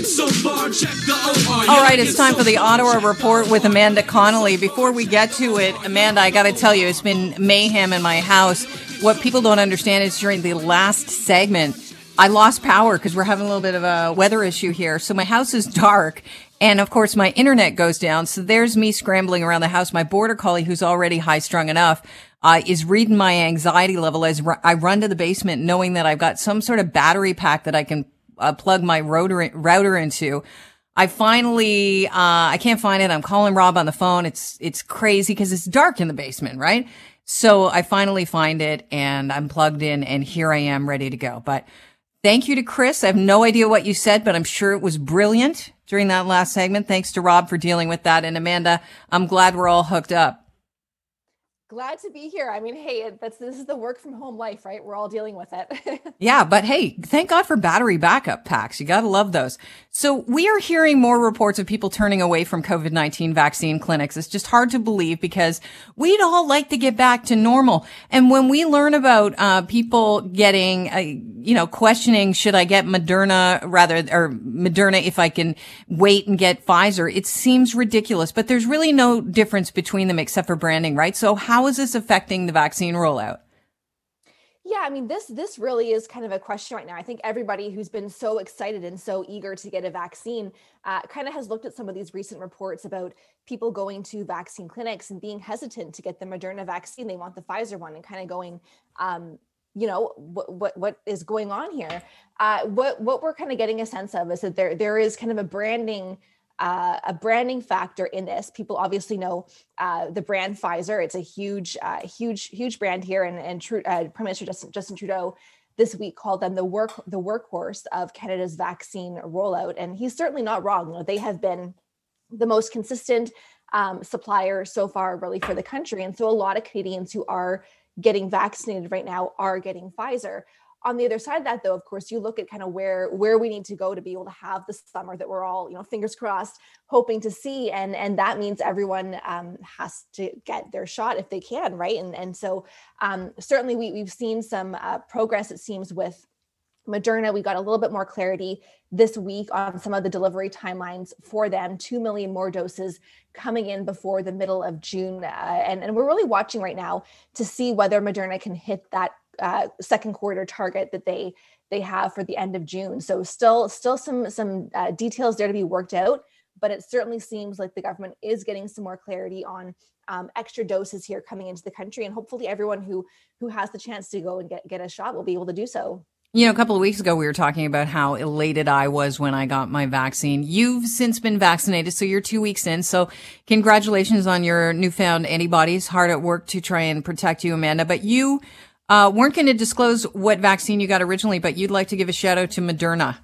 So far, All right, it's time for the Ottawa Report with Amanda Connolly. Before we get to it, Amanda, I got to tell you, it's been mayhem in my house. What people don't understand is during the last segment, I lost power because we're having a little bit of a weather issue here. So my house is dark. And of course, my internet goes down. So there's me scrambling around the house. My border collie, who's already high strung enough, uh, is reading my anxiety level as I run to the basement knowing that I've got some sort of battery pack that I can uh, plug my router, router into. I finally, uh, I can't find it. I'm calling Rob on the phone. It's, it's crazy because it's dark in the basement, right? So I finally find it and I'm plugged in and here I am ready to go. But thank you to Chris. I have no idea what you said, but I'm sure it was brilliant during that last segment. Thanks to Rob for dealing with that. And Amanda, I'm glad we're all hooked up glad to be here. I mean, hey, that's this is the work from home life, right? We're all dealing with it. yeah, but hey, thank God for battery backup packs. You got to love those. So we are hearing more reports of people turning away from COVID-19 vaccine clinics. It's just hard to believe because we'd all like to get back to normal. And when we learn about uh, people getting, uh, you know, questioning, should I get Moderna rather, or Moderna if I can wait and get Pfizer, it seems ridiculous. But there's really no difference between them except for branding, right? So how how is this affecting the vaccine rollout? Yeah, I mean this this really is kind of a question right now. I think everybody who's been so excited and so eager to get a vaccine uh, kind of has looked at some of these recent reports about people going to vaccine clinics and being hesitant to get the Moderna vaccine. They want the Pfizer one and kind of going, um, you know, what what what is going on here? Uh, what what we're kind of getting a sense of is that there there is kind of a branding uh, a branding factor in this. People obviously know uh, the brand Pfizer. It's a huge, uh, huge, huge brand here, and, and uh, Prime Minister Justin, Justin, Trudeau this week called them the work the workhorse of Canada's vaccine rollout, and he's certainly not wrong. You know, they have been the most consistent um, supplier so far, really, for the country, and so a lot of Canadians who are getting vaccinated right now are getting Pfizer on the other side of that though of course you look at kind of where where we need to go to be able to have the summer that we're all you know fingers crossed hoping to see and and that means everyone um, has to get their shot if they can right and and so um, certainly we, we've seen some uh, progress it seems with Moderna, we got a little bit more clarity this week on some of the delivery timelines for them. Two million more doses coming in before the middle of June. Uh, and, and we're really watching right now to see whether Moderna can hit that uh, second quarter target that they they have for the end of June. So still still some some uh, details there to be worked out, but it certainly seems like the government is getting some more clarity on um, extra doses here coming into the country, and hopefully everyone who who has the chance to go and get get a shot will be able to do so. You know, a couple of weeks ago, we were talking about how elated I was when I got my vaccine. You've since been vaccinated, so you're two weeks in. So congratulations on your newfound antibodies. Hard at work to try and protect you, Amanda. But you uh, weren't going to disclose what vaccine you got originally, but you'd like to give a shout out to Moderna.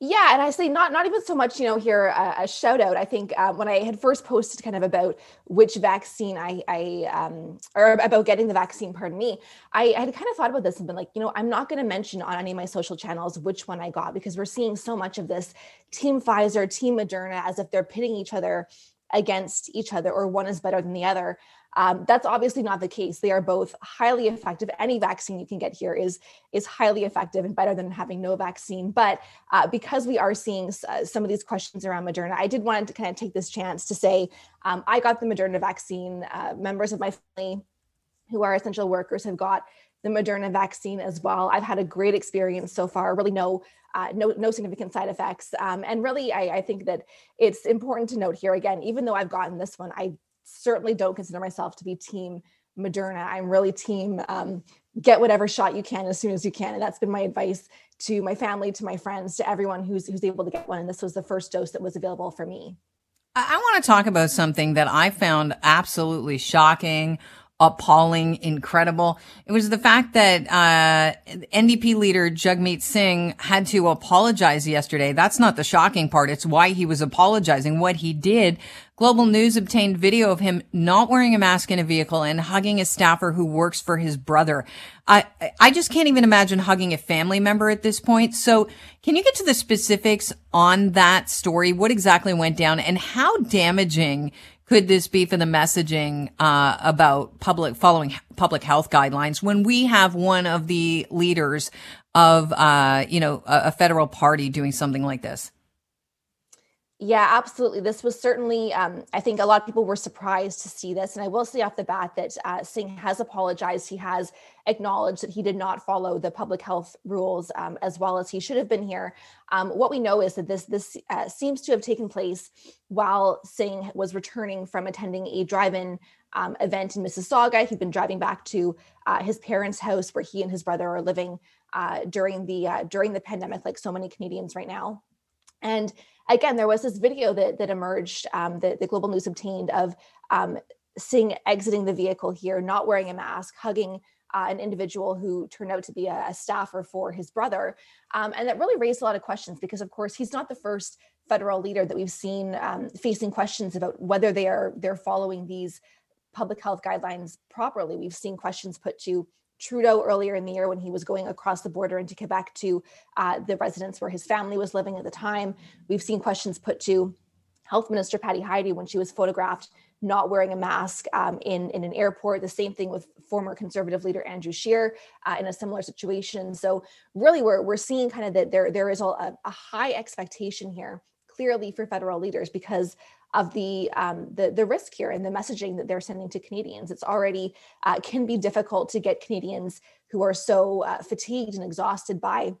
Yeah, and I say not not even so much, you know, here uh, a shout out. I think uh, when I had first posted kind of about which vaccine I, I um, or about getting the vaccine, pardon me, I, I had kind of thought about this and been like, you know, I'm not going to mention on any of my social channels which one I got because we're seeing so much of this Team Pfizer, Team Moderna, as if they're pitting each other against each other or one is better than the other. Um, that's obviously not the case. They are both highly effective. Any vaccine you can get here is is highly effective and better than having no vaccine. But uh, because we are seeing uh, some of these questions around Moderna, I did want to kind of take this chance to say um, I got the Moderna vaccine. Uh, members of my family who are essential workers have got the Moderna vaccine as well. I've had a great experience so far. Really, no uh, no, no significant side effects. Um, and really, I, I, think that it's important to note here again, even though I've gotten this one, I certainly don't consider myself to be team Moderna. I'm really team um, get whatever shot you can as soon as you can. And that's been my advice to my family, to my friends, to everyone who's who's able to get one. And this was the first dose that was available for me. I want to talk about something that I found absolutely shocking appalling, incredible. It was the fact that uh, NDP leader Jagmeet Singh had to apologize yesterday. That's not the shocking part. It's why he was apologizing. What he did Global News obtained video of him not wearing a mask in a vehicle and hugging a staffer who works for his brother. I, I just can't even imagine hugging a family member at this point. So can you get to the specifics on that story? What exactly went down and how damaging could this be for the messaging uh, about public following public health guidelines when we have one of the leaders of uh, you know a, a federal party doing something like this? Yeah, absolutely. This was certainly, um, I think a lot of people were surprised to see this. And I will say off the bat that uh, Singh has apologized. He has acknowledged that he did not follow the public health rules um, as well as he should have been here. Um, what we know is that this this uh, seems to have taken place while Singh was returning from attending a drive-in um, event in Mississauga. He'd been driving back to uh, his parents' house where he and his brother are living uh, during the uh, during the pandemic, like so many Canadians right now. And again, there was this video that that emerged um, that the Global News obtained of um, Singh exiting the vehicle here, not wearing a mask, hugging uh, an individual who turned out to be a, a staffer for his brother. Um, and that really raised a lot of questions because, of course, he's not the first federal leader that we've seen um, facing questions about whether they are they're following these public health guidelines properly. We've seen questions put to Trudeau earlier in the year when he was going across the border into Quebec to uh, the residence where his family was living at the time. We've seen questions put to Health Minister Patty Hajdu when she was photographed not wearing a mask um, in, in an airport. The same thing with former conservative leader Andrew Scheer uh, in a similar situation. So really we're, we're seeing kind of that there, there is a, a high expectation here clearly for federal leaders because of the um, the the risk here and the messaging that they're sending to Canadians. It's already uh, can be difficult to get Canadians who are so uh, fatigued and exhausted by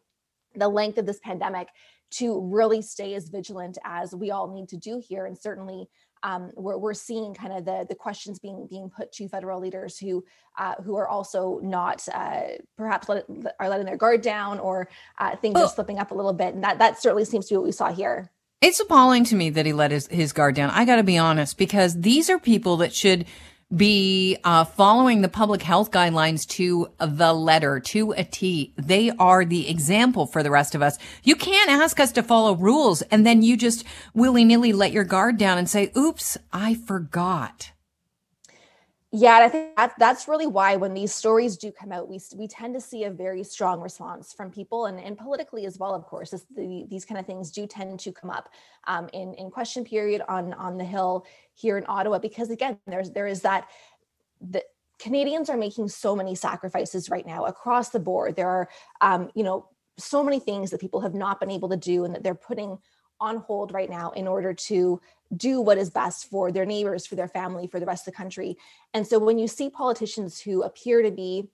the length of this pandemic to really stay as vigilant as we all need to do here. And certainly, um, we're, we're seeing kind of the the questions being being put to federal leaders who uh, who are also not uh, perhaps let, are letting their guard down or uh, things well, are slipping up a little bit. And that that certainly seems to be what we saw here. It's appalling to me that he let his, his guard down. I got to be honest, because these are people that should be uh, following the public health guidelines to the letter, to a T. They are the example for the rest of us. You can't ask us to follow rules and then you just willy nilly let your guard down and say, oops, I forgot. Yeah, I think that, that's really why when these stories do come out, we we tend to see a very strong response from people, and, and politically as well. Of course, the, these kind of things do tend to come up um, in in question period on on the Hill here in Ottawa, because again, there's there is that the Canadians are making so many sacrifices right now across the board. There are, um, you know, so many things that people have not been able to do, and that they're putting on hold right now in order to do what is best for their neighbors, for their family, for the rest of the country. And so when you see politicians who appear to be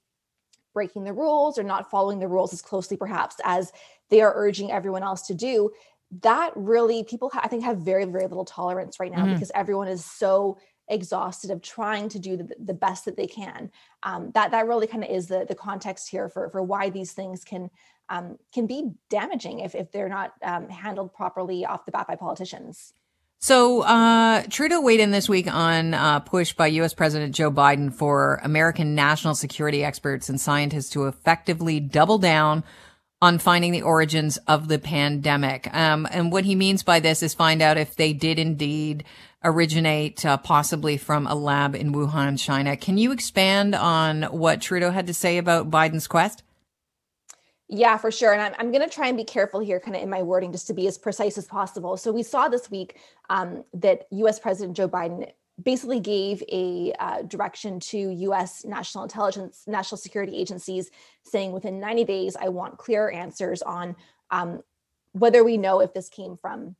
breaking the rules or not following the rules as closely perhaps as they are urging everyone else to do, that really people I think have very very little tolerance right now mm-hmm. because everyone is so exhausted of trying to do the, the best that they can. Um, that that really kind of is the the context here for for why these things can um, can be damaging if if they're not um, handled properly off the bat by politicians. So uh, Trudeau weighed in this week on uh, push by U.S. President Joe Biden for American national security experts and scientists to effectively double down on finding the origins of the pandemic. Um, and what he means by this is find out if they did indeed originate uh, possibly from a lab in Wuhan, China. Can you expand on what Trudeau had to say about Biden's quest? Yeah, for sure. And I'm, I'm going to try and be careful here, kind of in my wording, just to be as precise as possible. So we saw this week um, that US President Joe Biden basically gave a uh, direction to US national intelligence, national security agencies, saying within 90 days, I want clear answers on um, whether we know if this came from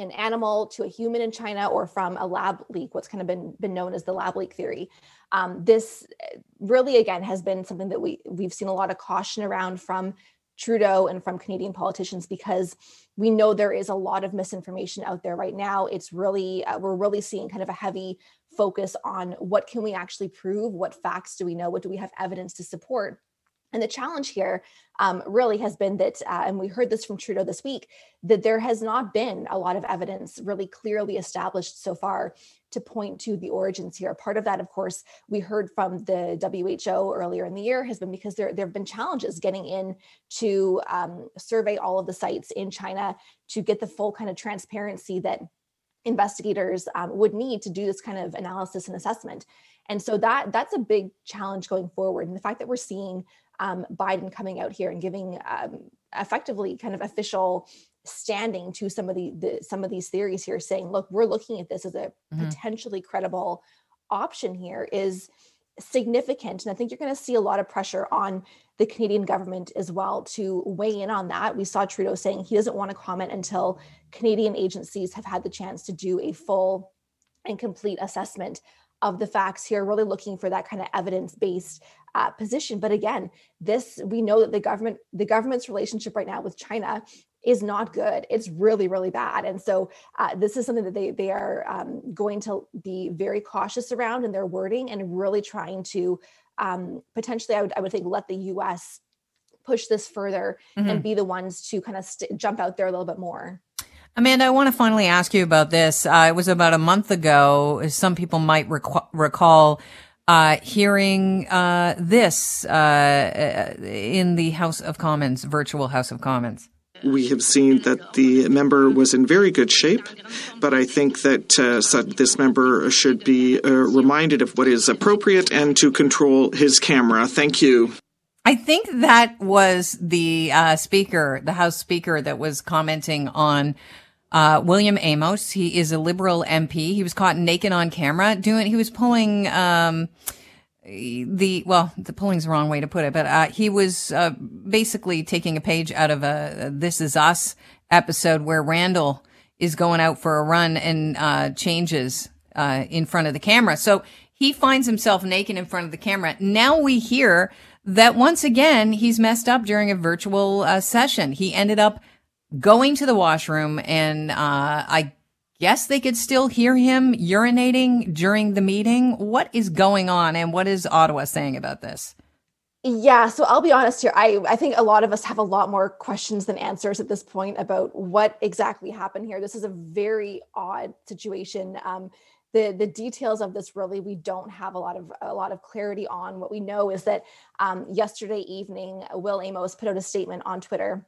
an animal to a human in China or from a lab leak, what's kind of been, been known as the lab leak theory. Um, this really, again, has been something that we, we've seen a lot of caution around from Trudeau and from Canadian politicians because we know there is a lot of misinformation out there right now. It's really, uh, we're really seeing kind of a heavy focus on what can we actually prove? What facts do we know? What do we have evidence to support? And the challenge here um, really has been that, uh, and we heard this from Trudeau this week, that there has not been a lot of evidence really clearly established so far to point to the origins here. Part of that, of course, we heard from the WHO earlier in the year has been because there, there have been challenges getting in to um, survey all of the sites in China to get the full kind of transparency that investigators um, would need to do this kind of analysis and assessment. And so that that's a big challenge going forward. And the fact that we're seeing um, Biden coming out here and giving um, effectively kind of official standing to some of the, the some of these theories here saying look we're looking at this as a mm-hmm. potentially credible option here is significant and i think you're going to see a lot of pressure on the canadian government as well to weigh in on that we saw trudeau saying he doesn't want to comment until canadian agencies have had the chance to do a full and complete assessment of the facts here really looking for that kind of evidence based uh, position but again this we know that the government the government's relationship right now with china is not good it's really really bad and so uh, this is something that they they are um, going to be very cautious around in their wording and really trying to um, potentially I would, I would think let the us push this further mm-hmm. and be the ones to kind of st- jump out there a little bit more Amanda, I want to finally ask you about this. Uh, it was about a month ago. Some people might rec- recall uh, hearing uh, this uh, in the House of Commons, virtual House of Commons. We have seen that the member was in very good shape, but I think that uh, this member should be uh, reminded of what is appropriate and to control his camera. Thank you. I think that was the uh, speaker, the House Speaker, that was commenting on uh, William Amos. He is a Liberal MP. He was caught naked on camera doing. He was pulling um, the well, the pulling's the wrong way to put it, but uh, he was uh, basically taking a page out of a "This Is Us" episode where Randall is going out for a run and uh, changes uh, in front of the camera. So he finds himself naked in front of the camera. Now we hear that once again, he's messed up during a virtual uh, session. He ended up going to the washroom and, uh, I guess they could still hear him urinating during the meeting. What is going on and what is Ottawa saying about this? Yeah, so I'll be honest here. I, I think a lot of us have a lot more questions than answers at this point about what exactly happened here. This is a very odd situation. Um, the the details of this really we don't have a lot of a lot of clarity on what we know is that um, yesterday evening will amos put out a statement on twitter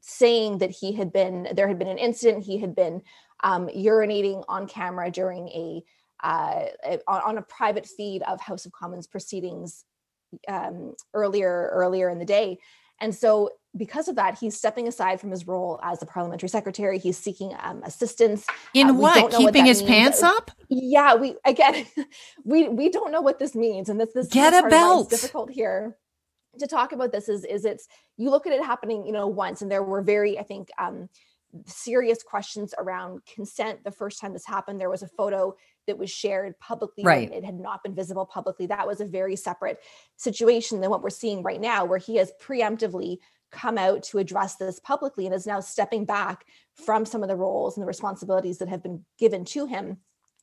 saying that he had been there had been an incident he had been um, urinating on camera during a uh, on, a private feed of house of commons proceedings um, earlier earlier in the day and so because of that, he's stepping aside from his role as the parliamentary secretary. He's seeking um, assistance. In uh, what? Keeping what his means. pants up? Yeah, we again, we we don't know what this means, and this this get a belt. Difficult here to talk about this is is it's you look at it happening, you know, once, and there were very, I think, um, serious questions around consent the first time this happened. There was a photo that was shared publicly right. it had not been visible publicly. That was a very separate situation than what we're seeing right now, where he has preemptively come out to address this publicly and is now stepping back from some of the roles and the responsibilities that have been given to him.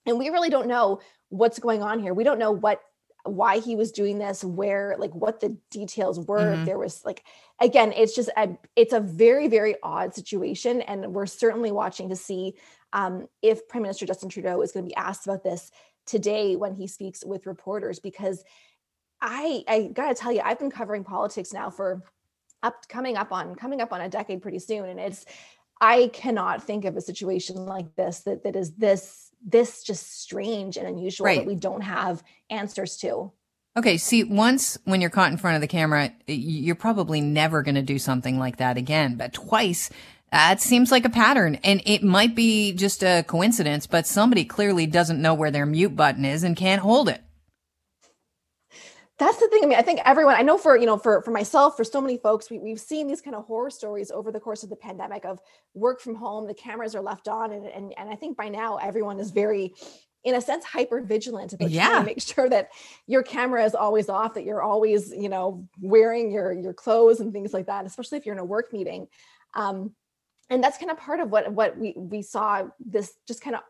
And we really don't know what's going on here. We don't know what why he was doing this where like what the details were mm-hmm. there was like again it's just a it's a very very odd situation and we're certainly watching to see um, if prime minister justin trudeau is going to be asked about this today when he speaks with reporters because i i gotta tell you i've been covering politics now for up coming up on coming up on a decade pretty soon and it's i cannot think of a situation like this that that is this this just strange and unusual right. that we don't have answers to okay see once when you're caught in front of the camera you're probably never going to do something like that again but twice that seems like a pattern and it might be just a coincidence but somebody clearly doesn't know where their mute button is and can't hold it that's the thing. I mean, I think everyone, I know for, you know, for, for myself, for so many folks, we, we've seen these kind of horror stories over the course of the pandemic of work from home, the cameras are left on. And, and, and I think by now everyone is very, in a sense, hyper vigilant about yeah. trying to make sure that your camera is always off, that you're always, you know, wearing your, your clothes and things like that, especially if you're in a work meeting. Um, and that's kind of part of what, what we, we saw this just kind of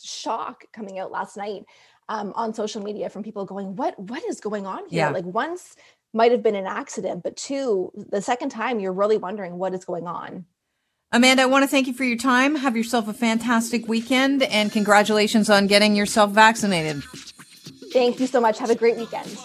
shock coming out last night um, on social media from people going, "What what is going on here?" Yeah. Like once might have been an accident, but two, the second time you're really wondering what is going on. Amanda, I want to thank you for your time. Have yourself a fantastic weekend and congratulations on getting yourself vaccinated. Thank you so much. Have a great weekend.